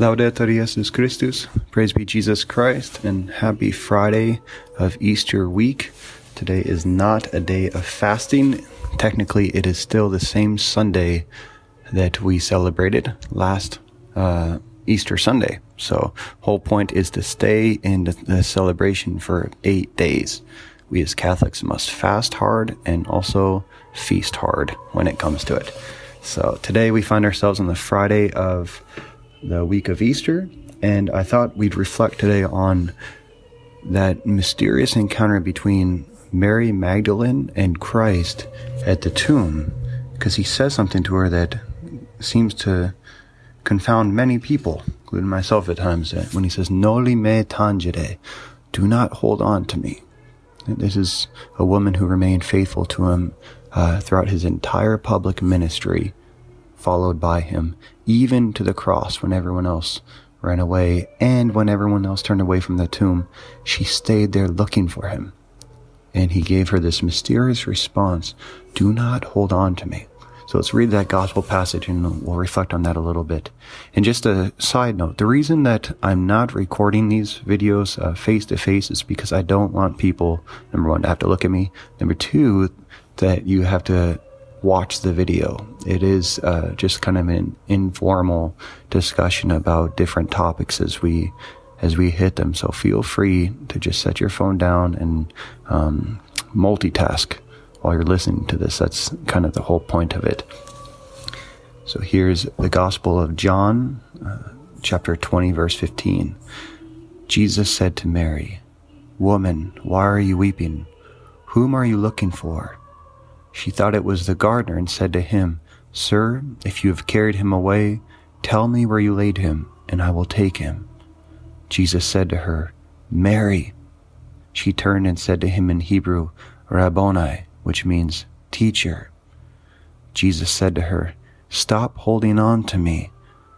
Laudetur Jesus Christus. Praise be Jesus Christ and happy Friday of Easter week. Today is not a day of fasting. Technically, it is still the same Sunday that we celebrated last uh, Easter Sunday. So, whole point is to stay in the, the celebration for eight days. We as Catholics must fast hard and also feast hard when it comes to it. So today we find ourselves on the Friday of the week of Easter, and I thought we'd reflect today on that mysterious encounter between Mary Magdalene and Christ at the tomb, because he says something to her that seems to confound many people, including myself at times, when he says, Noli me tangere, do not hold on to me. This is a woman who remained faithful to him uh, throughout his entire public ministry, followed by him, even to the cross when everyone else ran away, and when everyone else turned away from the tomb, she stayed there looking for him. And he gave her this mysterious response Do not hold on to me. So let's read that gospel passage and we'll reflect on that a little bit. And just a side note, the reason that I'm not recording these videos uh, face to face is because I don't want people, number one, to have to look at me. Number two, that you have to watch the video. It is uh, just kind of an informal discussion about different topics as we as we hit them. So feel free to just set your phone down and um, multitask while you're listening to this. That's kind of the whole point of it. So here's the Gospel of John, uh, chapter 20, verse 15. Jesus said to Mary, Woman, why are you weeping? Whom are you looking for? She thought it was the gardener and said to him, Sir, if you have carried him away, tell me where you laid him, and I will take him. Jesus said to her, Mary. She turned and said to him in Hebrew, Rabboni, which means teacher. Jesus said to her, Stop holding on to me,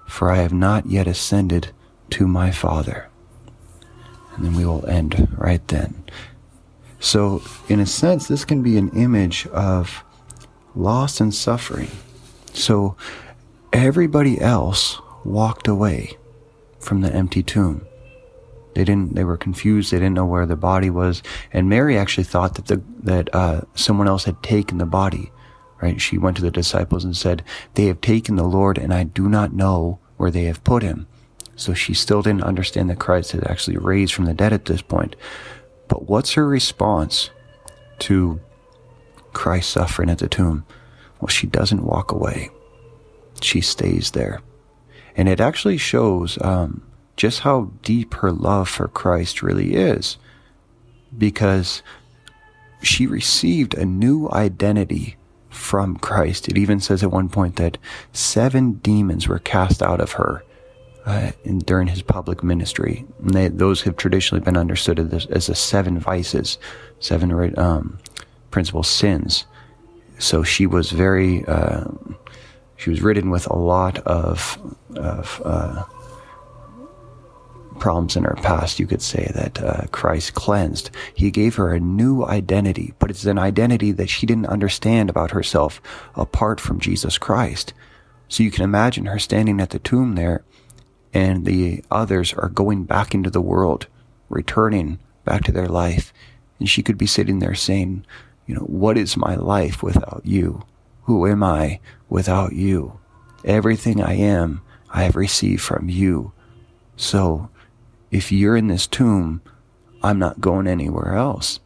for I have not yet ascended to my Father. And then we will end right then. So, in a sense, this can be an image of loss and suffering. So, everybody else walked away from the empty tomb. They didn't. They were confused. They didn't know where the body was. And Mary actually thought that the that uh, someone else had taken the body. Right? She went to the disciples and said, "They have taken the Lord, and I do not know where they have put him." So she still didn't understand that Christ had actually raised from the dead at this point. But what's her response to Christ suffering at the tomb? Well, she doesn't walk away. She stays there. And it actually shows um, just how deep her love for Christ really is. Because she received a new identity from Christ. It even says at one point that seven demons were cast out of her uh, in, during his public ministry. They, those have traditionally been understood as, as the seven vices, seven um, principal sins. So she was very, uh, she was ridden with a lot of, of uh, problems in her past. You could say that uh, Christ cleansed. He gave her a new identity, but it's an identity that she didn't understand about herself apart from Jesus Christ. So you can imagine her standing at the tomb there and the others are going back into the world, returning back to their life. And she could be sitting there saying, you know, what is my life without you? Who am I without you? Everything I am, I have received from you. So if you're in this tomb, I'm not going anywhere else.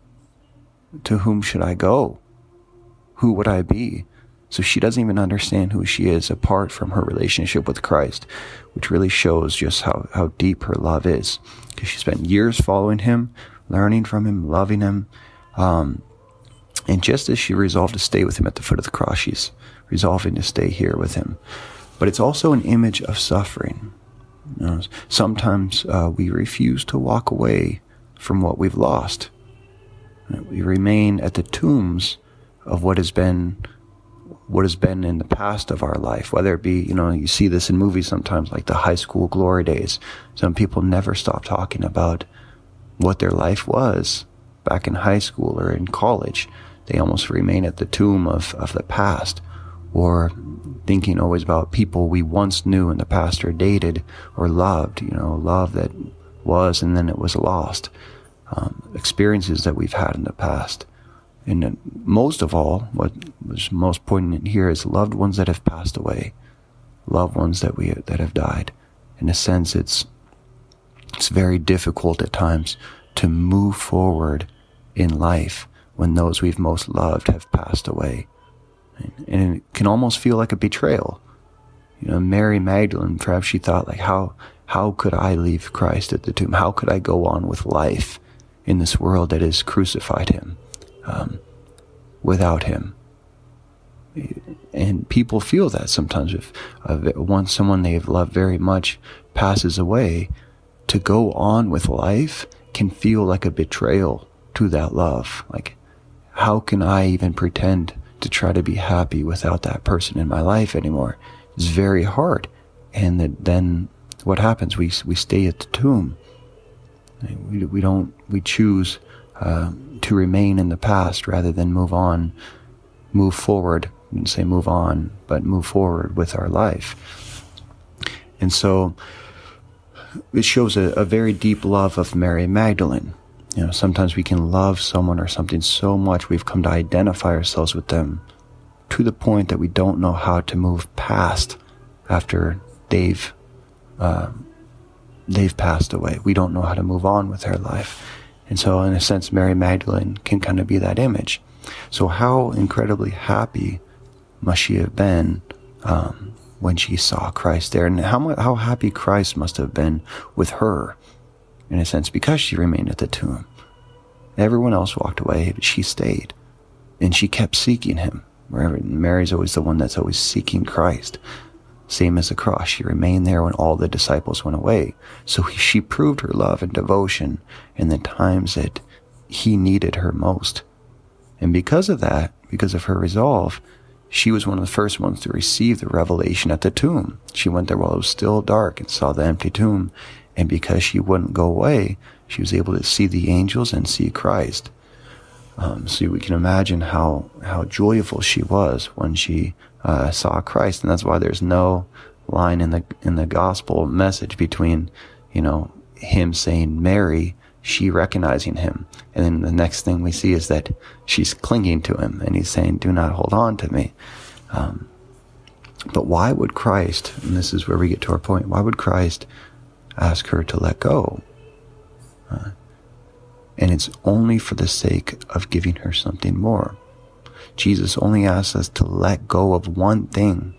To whom should I go? Who would I be? So she doesn't even understand who she is apart from her relationship with Christ, which really shows just how, how deep her love is. Because she spent years following him, learning from him, loving him. Um, and just as she resolved to stay with him at the foot of the cross, she's resolving to stay here with him. But it's also an image of suffering. You know, sometimes uh, we refuse to walk away from what we've lost. We remain at the tombs of what has been what has been in the past of our life, whether it be, you know, you see this in movies sometimes, like the high school glory days. Some people never stop talking about what their life was back in high school or in college. They almost remain at the tomb of, of the past. or thinking always about people we once knew in the past or dated or loved, you know, love that was and then it was lost, um, experiences that we've had in the past. And most of all, what was most poignant here is loved ones that have passed away, loved ones that we that have died. In a sense, it's it's very difficult at times to move forward in life when those we've most loved have passed away. And it can almost feel like a betrayal. You know, Mary Magdalene, perhaps she thought like, how, how could I leave Christ at the tomb? How could I go on with life in this world that has crucified him, um, without him? And people feel that sometimes if uh, once someone they've loved very much passes away, to go on with life can feel like a betrayal to that love. Like, how can I even pretend to try to be happy without that person in my life anymore. It's very hard. And then what happens? We, we stay at the tomb. We, we don't, we choose uh, to remain in the past rather than move on, move forward. I didn't say move on, but move forward with our life. And so it shows a, a very deep love of Mary Magdalene. You know, sometimes we can love someone or something so much we've come to identify ourselves with them to the point that we don't know how to move past after they've uh, they've passed away. We don't know how to move on with their life. And so, in a sense, Mary Magdalene can kind of be that image. So, how incredibly happy must she have been um, when she saw Christ there, and how how happy Christ must have been with her in a sense, because she remained at the tomb. Everyone else walked away, but she stayed. And she kept seeking him. Mary's always the one that's always seeking Christ. Same as the cross. She remained there when all the disciples went away. So she proved her love and devotion in the times that he needed her most. And because of that, because of her resolve, she was one of the first ones to receive the revelation at the tomb. She went there while it was still dark and saw the empty tomb and because she wouldn't go away, she was able to see the angels and see Christ. Um, so we can imagine how, how joyful she was when she uh, saw Christ. And that's why there's no line in the, in the gospel message between, you know, him saying Mary, she recognizing him. And then the next thing we see is that she's clinging to him and he's saying, do not hold on to me. Um, but why would Christ, and this is where we get to our point, why would Christ ask her to let go. Uh, and it's only for the sake of giving her something more. Jesus only asks us to let go of one thing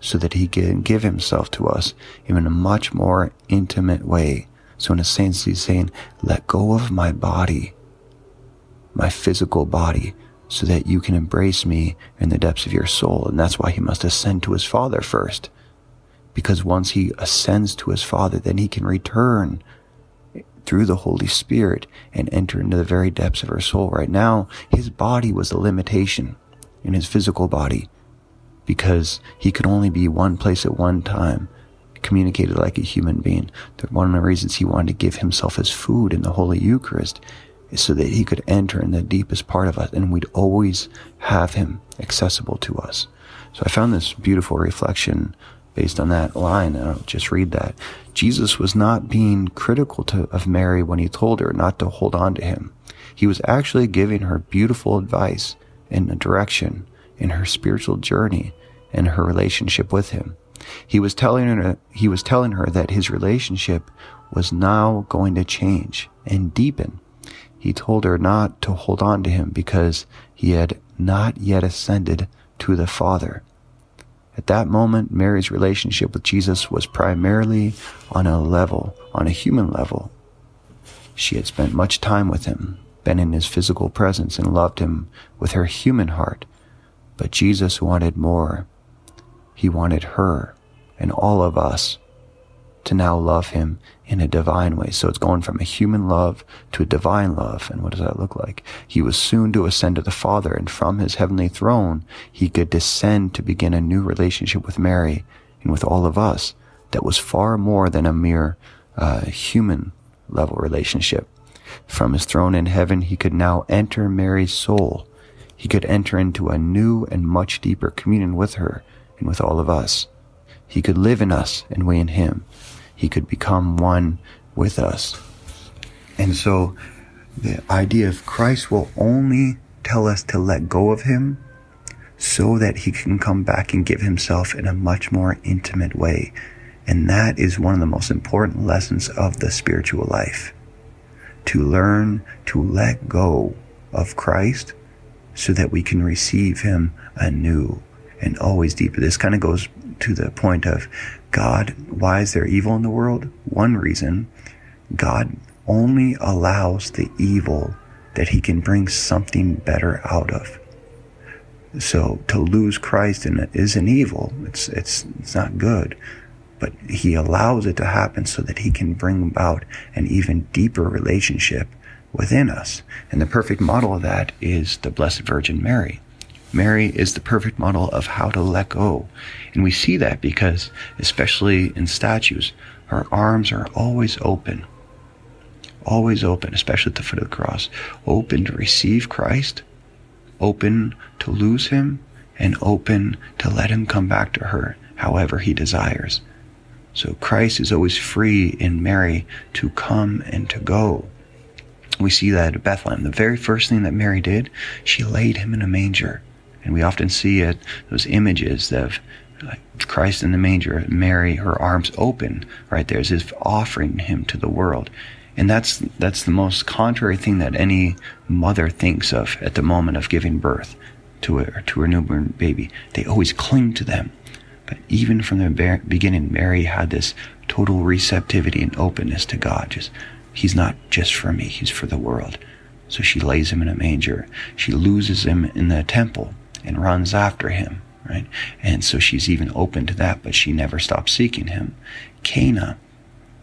so that he can give himself to us in a much more intimate way. So in a sense, he's saying, let go of my body, my physical body, so that you can embrace me in the depths of your soul. And that's why he must ascend to his father first because once he ascends to his Father, then he can return through the Holy Spirit and enter into the very depths of our soul. Right now, his body was a limitation in his physical body because he could only be one place at one time, communicated like a human being. One of the reasons he wanted to give himself as food in the Holy Eucharist is so that he could enter in the deepest part of us and we'd always have him accessible to us. So I found this beautiful reflection based on that line. I'll just read that. Jesus was not being critical to, of Mary when he told her not to hold on to him. He was actually giving her beautiful advice and direction in her spiritual journey and her relationship with him. He was telling her, he was telling her that his relationship was now going to change and deepen. He told her not to hold on to him because he had not yet ascended to the Father. At that moment, Mary's relationship with Jesus was primarily on a level, on a human level. She had spent much time with him, been in his physical presence, and loved him with her human heart. But Jesus wanted more. He wanted her and all of us to now love him in a divine way. So it's going from a human love to a divine love. And what does that look like? He was soon to ascend to the Father, and from his heavenly throne, he could descend to begin a new relationship with Mary and with all of us that was far more than a mere uh, human level relationship. From his throne in heaven, he could now enter Mary's soul he could enter into a new and much deeper communion with her and with all of us. He could live in us and we in him. He could become one with us. And so the idea of Christ will only tell us to let go of him so that he can come back and give himself in a much more intimate way. And that is one of the most important lessons of the spiritual life. To learn to let go of Christ so that we can receive him anew and always deeper. This kind of goes to the point of God, why is there evil in the world? One reason, God only allows the evil that he can bring something better out of. So to lose Christ in it is an evil. It's, it's, it's not good. But he allows it to happen so that he can bring about an even deeper relationship within us. And the perfect model of that is the Blessed Virgin Mary. Mary is the perfect model of how to let go. And we see that because, especially in statues, her arms are always open. Always open, especially at the foot of the cross. Open to receive Christ, open to lose him, and open to let him come back to her however he desires. So Christ is always free in Mary to come and to go. We see that at Bethlehem. The very first thing that Mary did, she laid him in a manger. And we often see it, those images of Christ in the manger, Mary, her arms open, right there, as if offering him to the world. And that's, that's the most contrary thing that any mother thinks of at the moment of giving birth to a, to her newborn baby. They always cling to them. But even from the beginning, Mary had this total receptivity and openness to God. Just, he's not just for me, he's for the world. So she lays him in a manger. She loses him in the temple and runs after him, right? And so she's even open to that, but she never stops seeking him. Cana,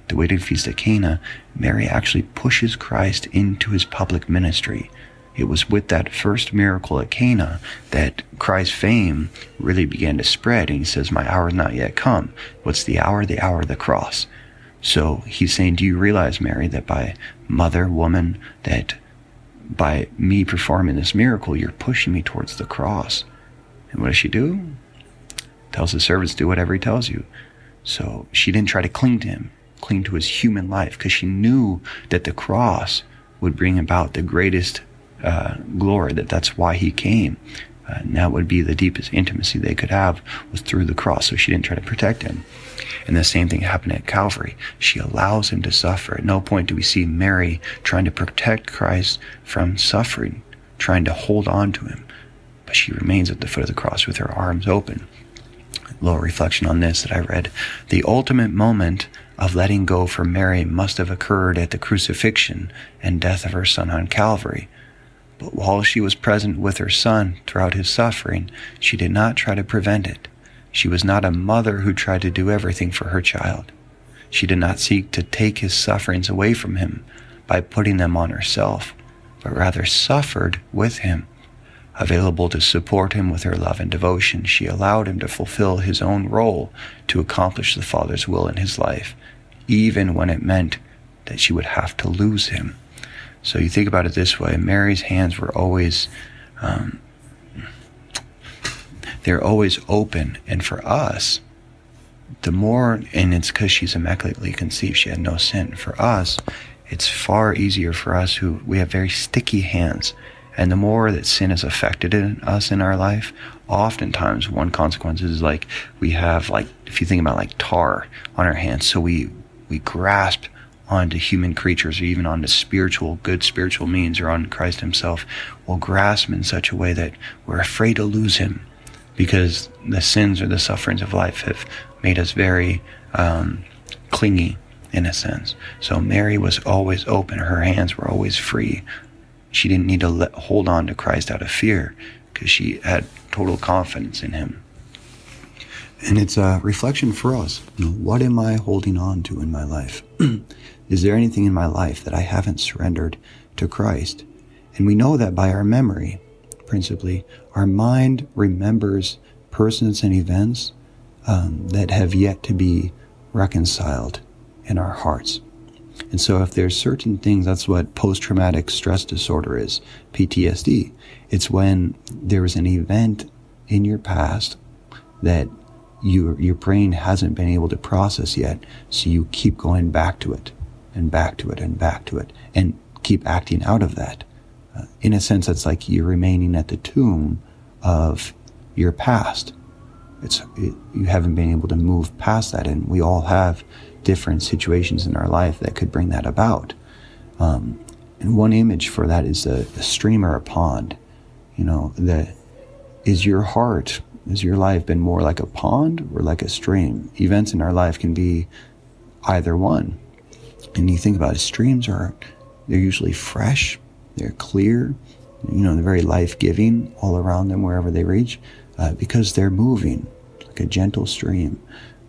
the wedding feast at Cana, Mary actually pushes Christ into his public ministry. It was with that first miracle at Cana that Christ's fame really began to spread. And he says, My hour is not yet come. What's the hour? The hour of the cross. So he's saying, Do you realize, Mary, that by mother, woman, that by me performing this miracle, you're pushing me towards the cross. And what does she do? Tells the servants, do whatever he tells you. So she didn't try to cling to him, cling to his human life, because she knew that the cross would bring about the greatest uh, glory, that that's why he came. And that would be the deepest intimacy they could have was through the cross. So she didn't try to protect him. And the same thing happened at Calvary. She allows him to suffer. At no point do we see Mary trying to protect Christ from suffering, trying to hold on to him. But she remains at the foot of the cross with her arms open. A little reflection on this that I read. The ultimate moment of letting go for Mary must have occurred at the crucifixion and death of her son on Calvary. But while she was present with her son throughout his suffering, she did not try to prevent it. She was not a mother who tried to do everything for her child. She did not seek to take his sufferings away from him by putting them on herself, but rather suffered with him. Available to support him with her love and devotion, she allowed him to fulfill his own role to accomplish the Father's will in his life, even when it meant that she would have to lose him. So you think about it this way Mary's hands were always um, they're always open. And for us, the more, and it's because she's immaculately conceived, she had no sin. For us, it's far easier for us who we have very sticky hands. And the more that sin has affected in us in our life, oftentimes one consequence is like we have like if you think about like tar on our hands, so we we grasp onto human creatures or even onto spiritual good spiritual means or on Christ Himself, we'll grasp in such a way that we're afraid to lose Him because the sins or the sufferings of life have made us very um, clingy in a sense. So Mary was always open. Her hands were always free. She didn't need to let, hold on to Christ out of fear because she had total confidence in him. And it's a reflection for us. You know, what am I holding on to in my life? Is there anything in my life that I haven't surrendered to Christ? And we know that by our memory principally, our mind remembers persons and events um, that have yet to be reconciled in our hearts. And so if there's certain things, that's what post-traumatic stress disorder is, PTSD. It's when there was an event in your past that your, your brain hasn't been able to process yet. So you keep going back to it and back to it and back to it and keep acting out of that. Uh, in a sense, it's like you're remaining at the tomb of your past. It's, it, you haven't been able to move past that. And we all have different situations in our life that could bring that about. Um, and one image for that is a, a stream or a pond. You know, the, is your heart, has your life been more like a pond or like a stream? Events in our life can be either one. And you think about it, streams are, they're usually fresh, they're clear, you know, they're very life giving all around them wherever they reach uh, because they're moving like a gentle stream.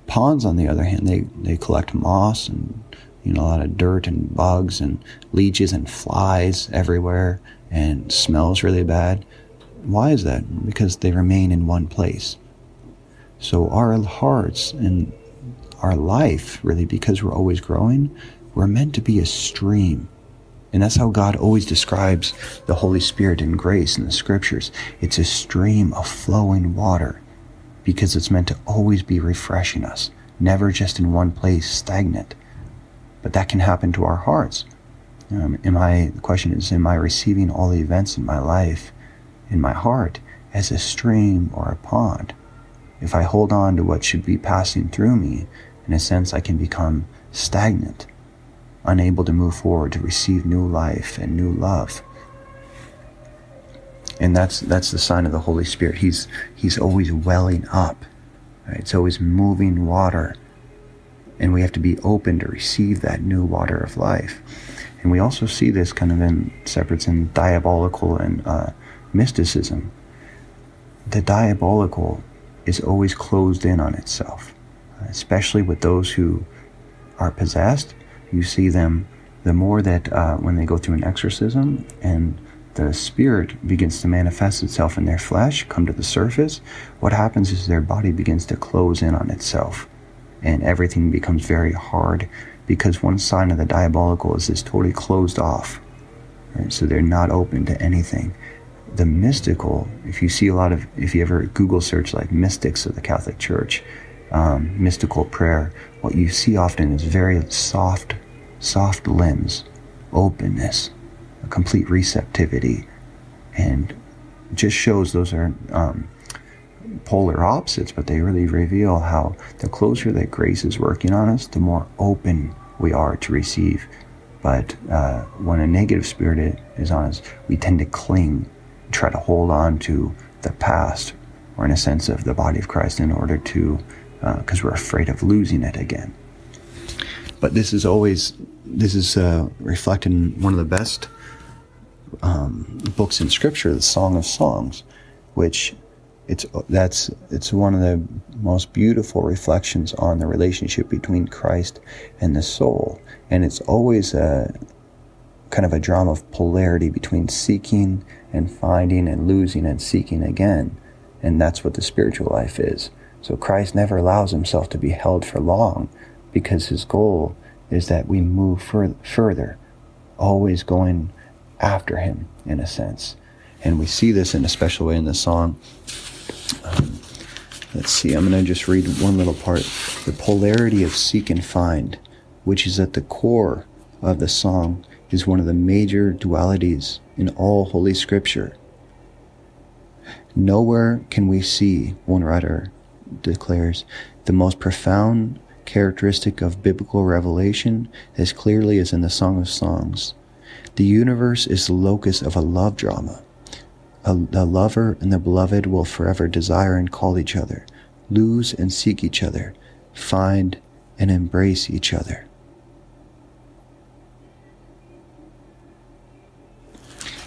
Ponds, on the other hand, they, they collect moss and you know a lot of dirt and bugs and leeches and flies everywhere and smells really bad. Why is that? Because they remain in one place. So our hearts and our life, really, because we're always growing, we're meant to be a stream. And that's how God always describes the Holy Spirit and grace in the scriptures. It's a stream of flowing water because it's meant to always be refreshing us, never just in one place stagnant. But that can happen to our hearts. Um, am I, the question is, am I receiving all the events in my life, in my heart, as a stream or a pond? If I hold on to what should be passing through me, in a sense, I can become stagnant, unable to move forward to receive new life and new love and that's that's the sign of the Holy Spirit. He's he's always welling up. Right? It's always moving water, and we have to be open to receive that new water of life. And we also see this kind of in separates in diabolical and uh, mysticism. The diabolical is always closed in on itself, especially with those who are possessed. You see them the more that uh, when they go through an exorcism and the spirit begins to manifest itself in their flesh, come to the surface, what happens is their body begins to close in on itself and everything becomes very hard because one sign of the diabolical is this totally closed off. Right? So they're not open to anything. The mystical, if you see a lot of, if you ever Google search like mystics of the Catholic Church, um, mystical prayer, what you see often is very soft, soft limbs, openness, a complete receptivity, and just shows those are um, polar opposites, but they really reveal how the closer that grace is working on us, the more open we are to receive. But uh, when a negative spirit is on us, we tend to cling, try to hold on to the past, or in a sense of the body of Christ, in order to, because uh, we're afraid of losing it again. But this is always, this is uh, reflected in one of the best um, books in Scripture, the Song of Songs, which it's that's it's one of the most beautiful reflections on the relationship between Christ and the soul, and it's always a kind of a drama of polarity between seeking and finding and losing and seeking again, and that's what the spiritual life is. So Christ never allows himself to be held for long, because his goal is that we move fur- further, always going after him, in a sense. And we see this in a special way in the song. Um, let's see, I'm going to just read one little part. The polarity of seek and find, which is at the core of the song, is one of the major dualities in all Holy Scripture. Nowhere can we see, one writer declares, the most profound characteristic of biblical revelation as clearly as in the Song of Songs. The universe is the locus of a love drama. A, the lover and the beloved will forever desire and call each other, lose and seek each other, find and embrace each other.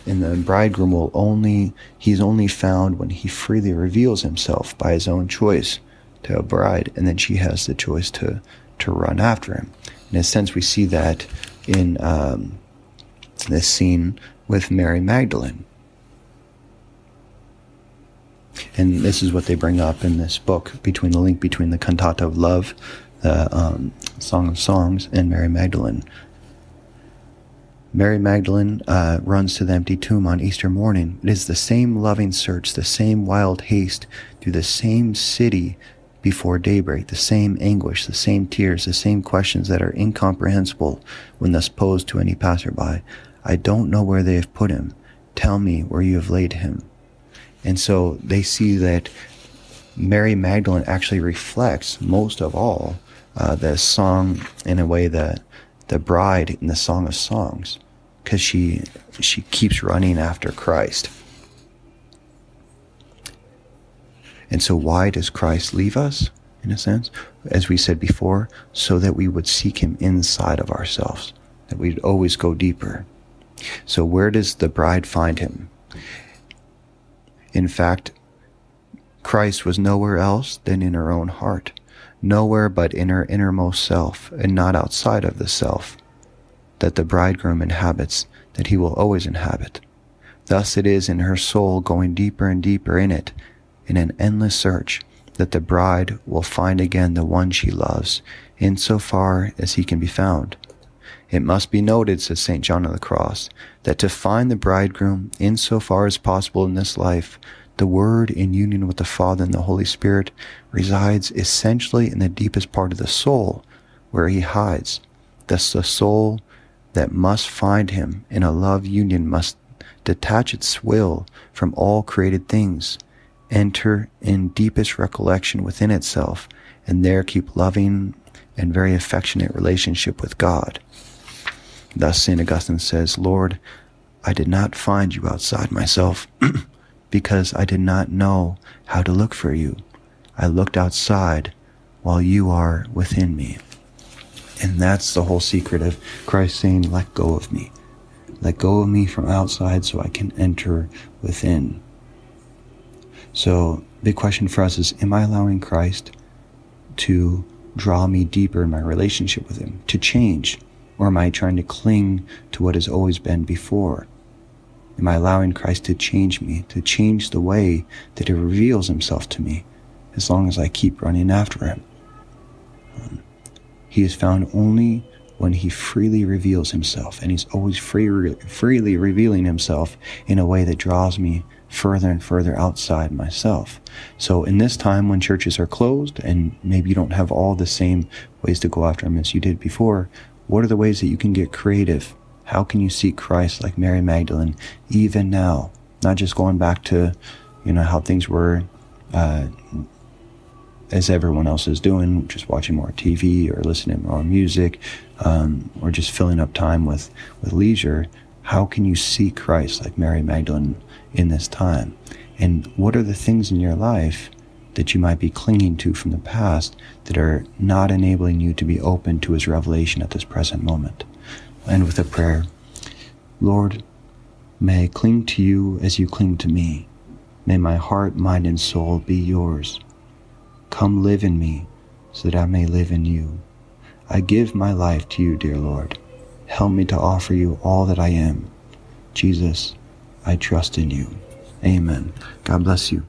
And the bridegroom will only, he's only found when he freely reveals himself by his own choice to a bride, and then she has the choice to, to run after him. In a sense, we see that in um, this scene with Mary Magdalene. And this is what they bring up in this book between the link between the cantata of love, the um, Song of Songs, and Mary Magdalene. Mary Magdalene uh, runs to the empty tomb on Easter morning. It is the same loving search, the same wild haste through the same city before daybreak, the same anguish, the same tears, the same questions that are incomprehensible when thus posed to any passerby. I don't know where they have put him. Tell me where you have laid him. And so they see that Mary Magdalene actually reflects most of all uh, the song in a way that the bride in the Song of Songs because she she keeps running after Christ. And so why does Christ leave us in a sense? As we said before, so that we would seek him inside of ourselves, that we'd always go deeper. So where does the bride find him? In fact, Christ was nowhere else than in her own heart, nowhere but in her innermost self and not outside of the self that the bridegroom inhabits, that he will always inhabit. Thus it is in her soul going deeper and deeper in it, in an endless search, that the bride will find again the one she loves, in so far as he can be found. It must be noted, says St. John of the Cross, that to find the bridegroom in so far as possible in this life, the Word in union with the Father and the Holy Spirit resides essentially in the deepest part of the soul, where he hides. Thus the soul that must find him in a love union must detach its will from all created things, enter in deepest recollection within itself, and there keep loving and very affectionate relationship with God. Thus, St. Augustine says, Lord, I did not find you outside myself because I did not know how to look for you. I looked outside while you are within me. And that's the whole secret of Christ saying, let go of me. Let go of me from outside so I can enter within. So the question for us is, am I allowing Christ to draw me deeper in my relationship with him, to change? Or am I trying to cling to what has always been before? Am I allowing Christ to change me, to change the way that he reveals himself to me, as long as I keep running after him? Um, he is found only when he freely reveals himself, and he's always free, freely revealing himself in a way that draws me further and further outside myself. So, in this time when churches are closed and maybe you don't have all the same ways to go after him as you did before, what are the ways that you can get creative? How can you seek Christ like Mary Magdalene even now? Not just going back to, you know, how things were uh, as everyone else is doing, just watching more TV or listening to more music, um, or just filling up time with, with leisure, how can you see Christ like Mary Magdalene in this time? And what are the things in your life that you might be clinging to from the past that are not enabling you to be open to his revelation at this present moment? And with a prayer, Lord, may I cling to you as you cling to me. May my heart, mind, and soul be yours. Come live in me so that I may live in you. I give my life to you, dear Lord. Help me to offer you all that I am. Jesus, I trust in you. Amen. God bless you.